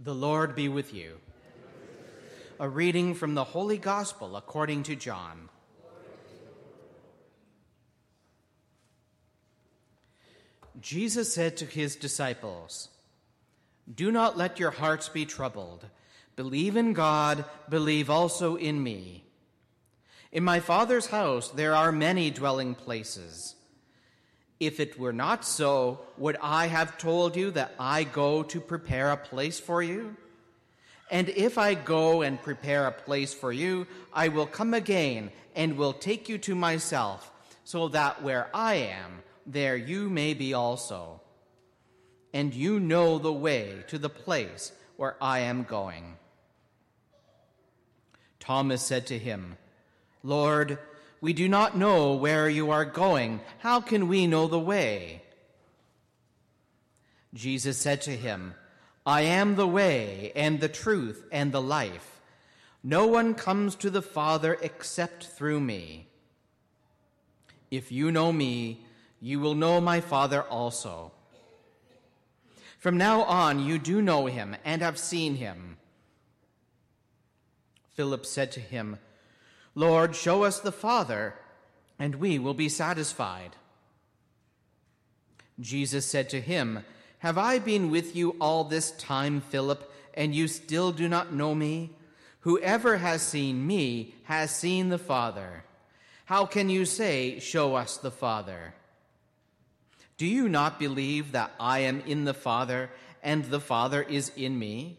The Lord be with you. A reading from the Holy Gospel according to John. Jesus said to his disciples, Do not let your hearts be troubled. Believe in God, believe also in me. In my Father's house there are many dwelling places. If it were not so, would I have told you that I go to prepare a place for you? And if I go and prepare a place for you, I will come again and will take you to myself, so that where I am, there you may be also. And you know the way to the place where I am going. Thomas said to him, Lord, we do not know where you are going. How can we know the way? Jesus said to him, I am the way and the truth and the life. No one comes to the Father except through me. If you know me, you will know my Father also. From now on, you do know him and have seen him. Philip said to him, Lord, show us the Father, and we will be satisfied. Jesus said to him, Have I been with you all this time, Philip, and you still do not know me? Whoever has seen me has seen the Father. How can you say, Show us the Father? Do you not believe that I am in the Father, and the Father is in me?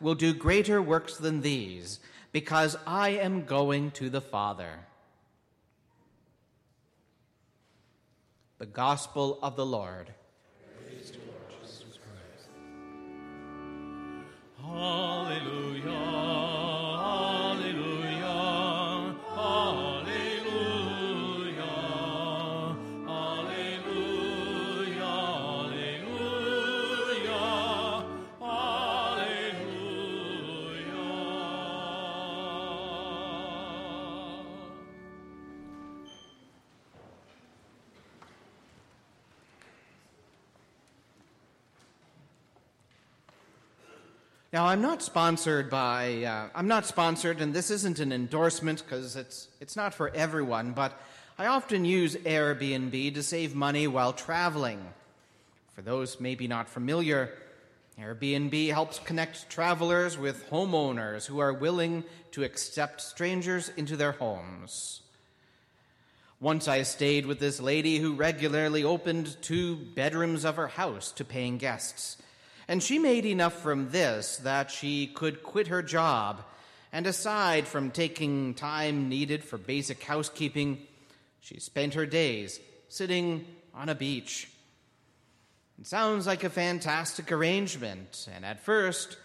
will do greater works than these, because I am going to the Father. The Gospel of the Lord. Now, I'm not sponsored by, uh, I'm not sponsored, and this isn't an endorsement because it's, it's not for everyone, but I often use Airbnb to save money while traveling. For those maybe not familiar, Airbnb helps connect travelers with homeowners who are willing to accept strangers into their homes. Once I stayed with this lady who regularly opened two bedrooms of her house to paying guests. And she made enough from this that she could quit her job. And aside from taking time needed for basic housekeeping, she spent her days sitting on a beach. It sounds like a fantastic arrangement, and at first,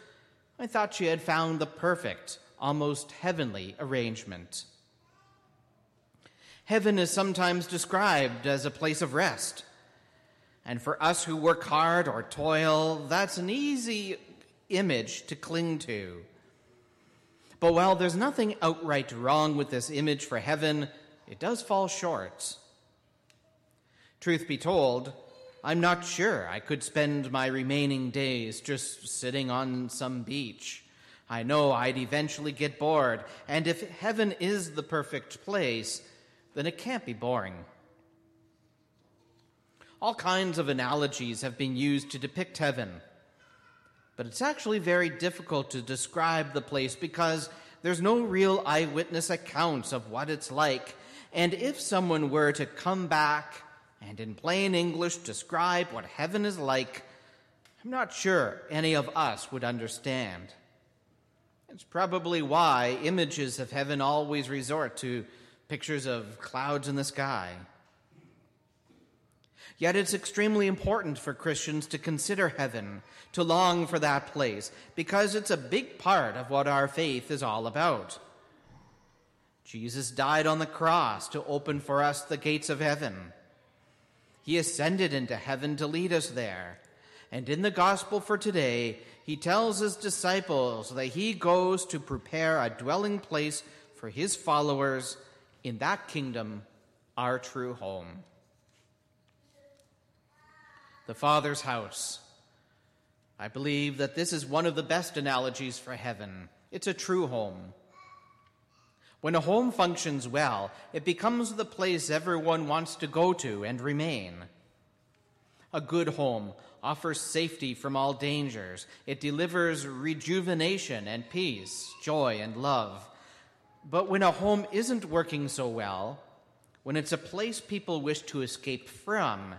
I thought she had found the perfect, almost heavenly arrangement. Heaven is sometimes described as a place of rest and for us who work hard or toil, that's an easy image to cling to. But while there's nothing outright wrong with this image for heaven, it does fall short. Truth be told, I'm not sure I could spend my remaining days just sitting on some beach. I know I'd eventually get bored, and if heaven is the perfect place, then it can't be boring. All kinds of analogies have been used to depict heaven. But it's actually very difficult to describe the place because there's no real eyewitness accounts of what it's like. And if someone were to come back and in plain English describe what heaven is like, I'm not sure any of us would understand. It's probably why images of heaven always resort to pictures of clouds in the sky Yet it's extremely important for Christians to consider heaven, to long for that place, because it's a big part of what our faith is all about. Jesus died on the cross to open for us the gates of heaven. He ascended into heaven to lead us there. And in the gospel for today, he tells his disciples that he goes to prepare a dwelling place for his followers in that kingdom, our true home. The Father's house. I believe that this is one of the best analogies for heaven. It's a true home. When a home functions well, it becomes the place everyone wants to go to and remain. A good home offers safety from all dangers. It delivers rejuvenation and peace, joy and love. But when a home isn't working so well, when it's a place people wish to escape from,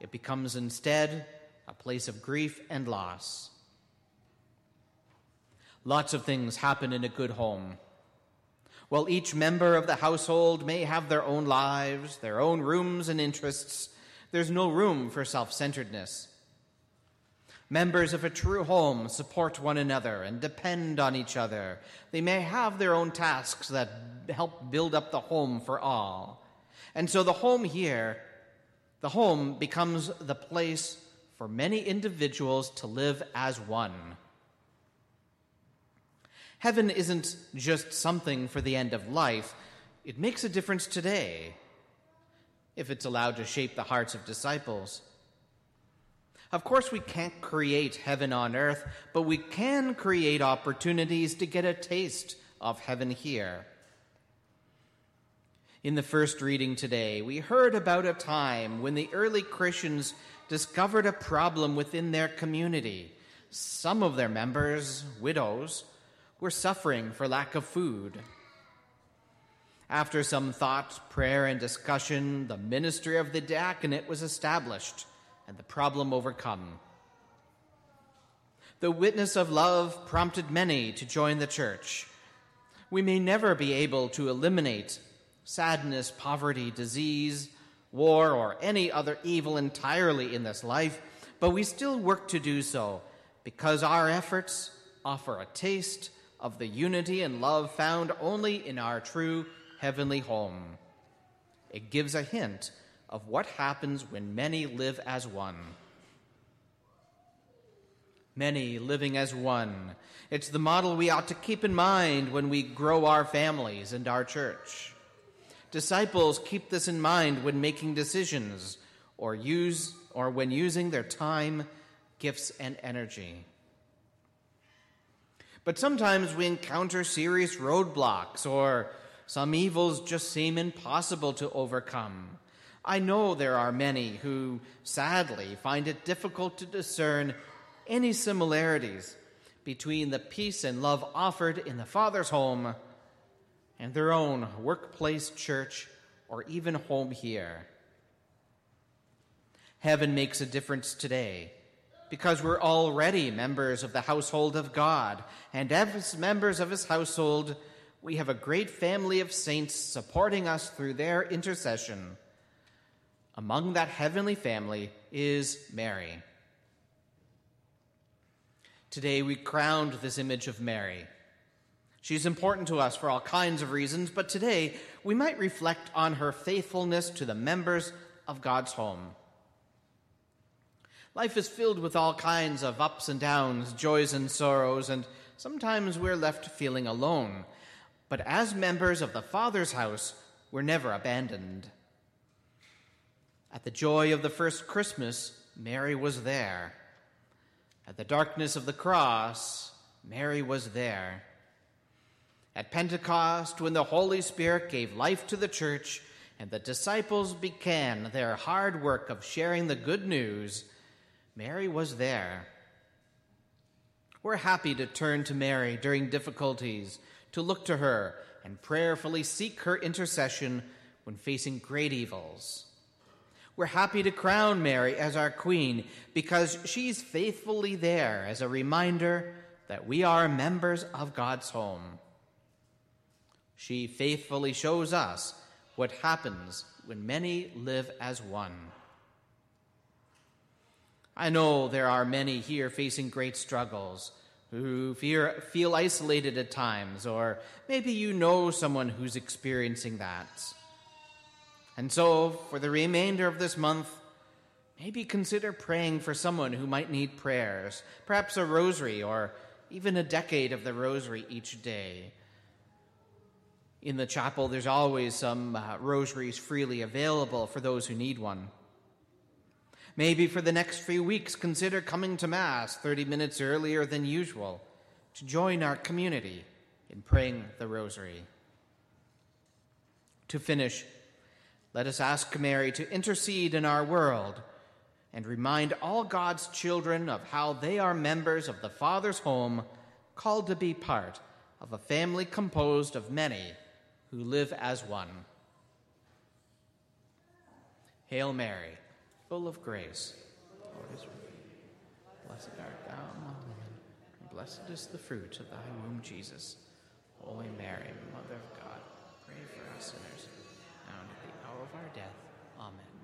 it becomes instead a place of grief and loss. Lots of things happen in a good home. While each member of the household may have their own lives, their own rooms and interests, there's no room for self centeredness. Members of a true home support one another and depend on each other. They may have their own tasks that help build up the home for all. And so the home here, the home becomes the place for many individuals to live as one. Heaven isn't just something for the end of life, it makes a difference today if it's allowed to shape the hearts of disciples. Of course, we can't create heaven on earth, but we can create opportunities to get a taste of heaven here. In the first reading today, we heard about a time when the early Christians discovered a problem within their community. Some of their members, widows, were suffering for lack of food. After some thought, prayer, and discussion, the ministry of the diaconate was established and the problem overcome. The witness of love prompted many to join the church. We may never be able to eliminate sadness, poverty, disease, war, or any other evil entirely in this life, but we still work to do so because our efforts offer a taste of the unity and love found only in our true heavenly home. It gives a hint of what happens when many live as one. Many living as one. It's the model we ought to keep in mind when we grow our families and our church. Disciples keep this in mind when making decisions or use or when using their time, gifts and energy. But sometimes we encounter serious roadblocks or some evils just seem impossible to overcome. I know there are many who sadly find it difficult to discern any similarities between the peace and love offered in the Father's home and their own workplace, church, or even home here. Heaven makes a difference today because we're already members of the household of God, and as members of his household, we have a great family of saints supporting us through their intercession. Among that heavenly family is Mary. Today we crowned this image of Mary. She's important to us for all kinds of reasons, but today we might reflect on her faithfulness to the members of God's home. Life is filled with all kinds of ups and downs, joys and sorrows, and sometimes we're left feeling alone. But as members of the Father's house, we're never abandoned. At the joy of the first Christmas, Mary was there. At the darkness of the cross, Mary was there. At Pentecost, when the Holy Spirit gave life to the church and the disciples began their hard work of sharing the good news, Mary was there. We're happy to turn to Mary during difficulties, to look to her and prayerfully seek her intercession when facing great evils. We're happy to crown Mary as our queen because she's faithfully there as a reminder that we are members of God's home. She faithfully shows us what happens when many live as one. I know there are many here facing great struggles who fear, feel isolated at times, or maybe you know someone who's experiencing that. And so, for the remainder of this month, maybe consider praying for someone who might need prayers, perhaps a rosary or even a decade of the rosary each day. In the chapel, there's always some uh, rosaries freely available for those who need one. Maybe for the next few weeks, consider coming to Mass 30 minutes earlier than usual to join our community in praying the Rosary. To finish, let us ask Mary to intercede in our world and remind all God's children of how they are members of the Father's home, called to be part of a family composed of many who live as one. Hail Mary, full of grace, Lord is with. Blessed art thou among women, and blessed is the fruit of thy womb, Jesus. Holy Mary, Mother of God, pray for us sinners, now and at the hour of our death. Amen.